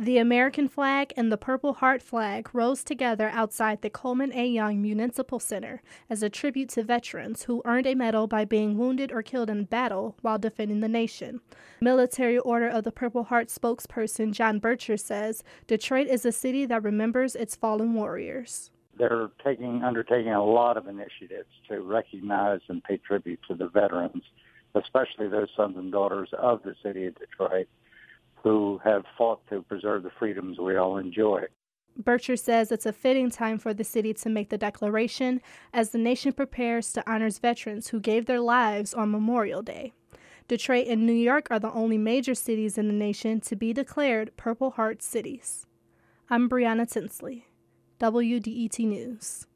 The American flag and the Purple Heart flag rose together outside the Coleman A. Young Municipal Center as a tribute to veterans who earned a medal by being wounded or killed in battle while defending the nation. Military Order of the Purple Heart spokesperson John Bircher says Detroit is a city that remembers its fallen warriors. They're taking undertaking a lot of initiatives to recognize and pay tribute to the veterans, especially those sons and daughters of the city of Detroit who have fought to preserve the freedoms we all enjoy. Bircher says it's a fitting time for the city to make the declaration as the nation prepares to honor veterans who gave their lives on Memorial Day. Detroit and New York are the only major cities in the nation to be declared Purple Heart cities. I'm Brianna Tinsley, WDET News.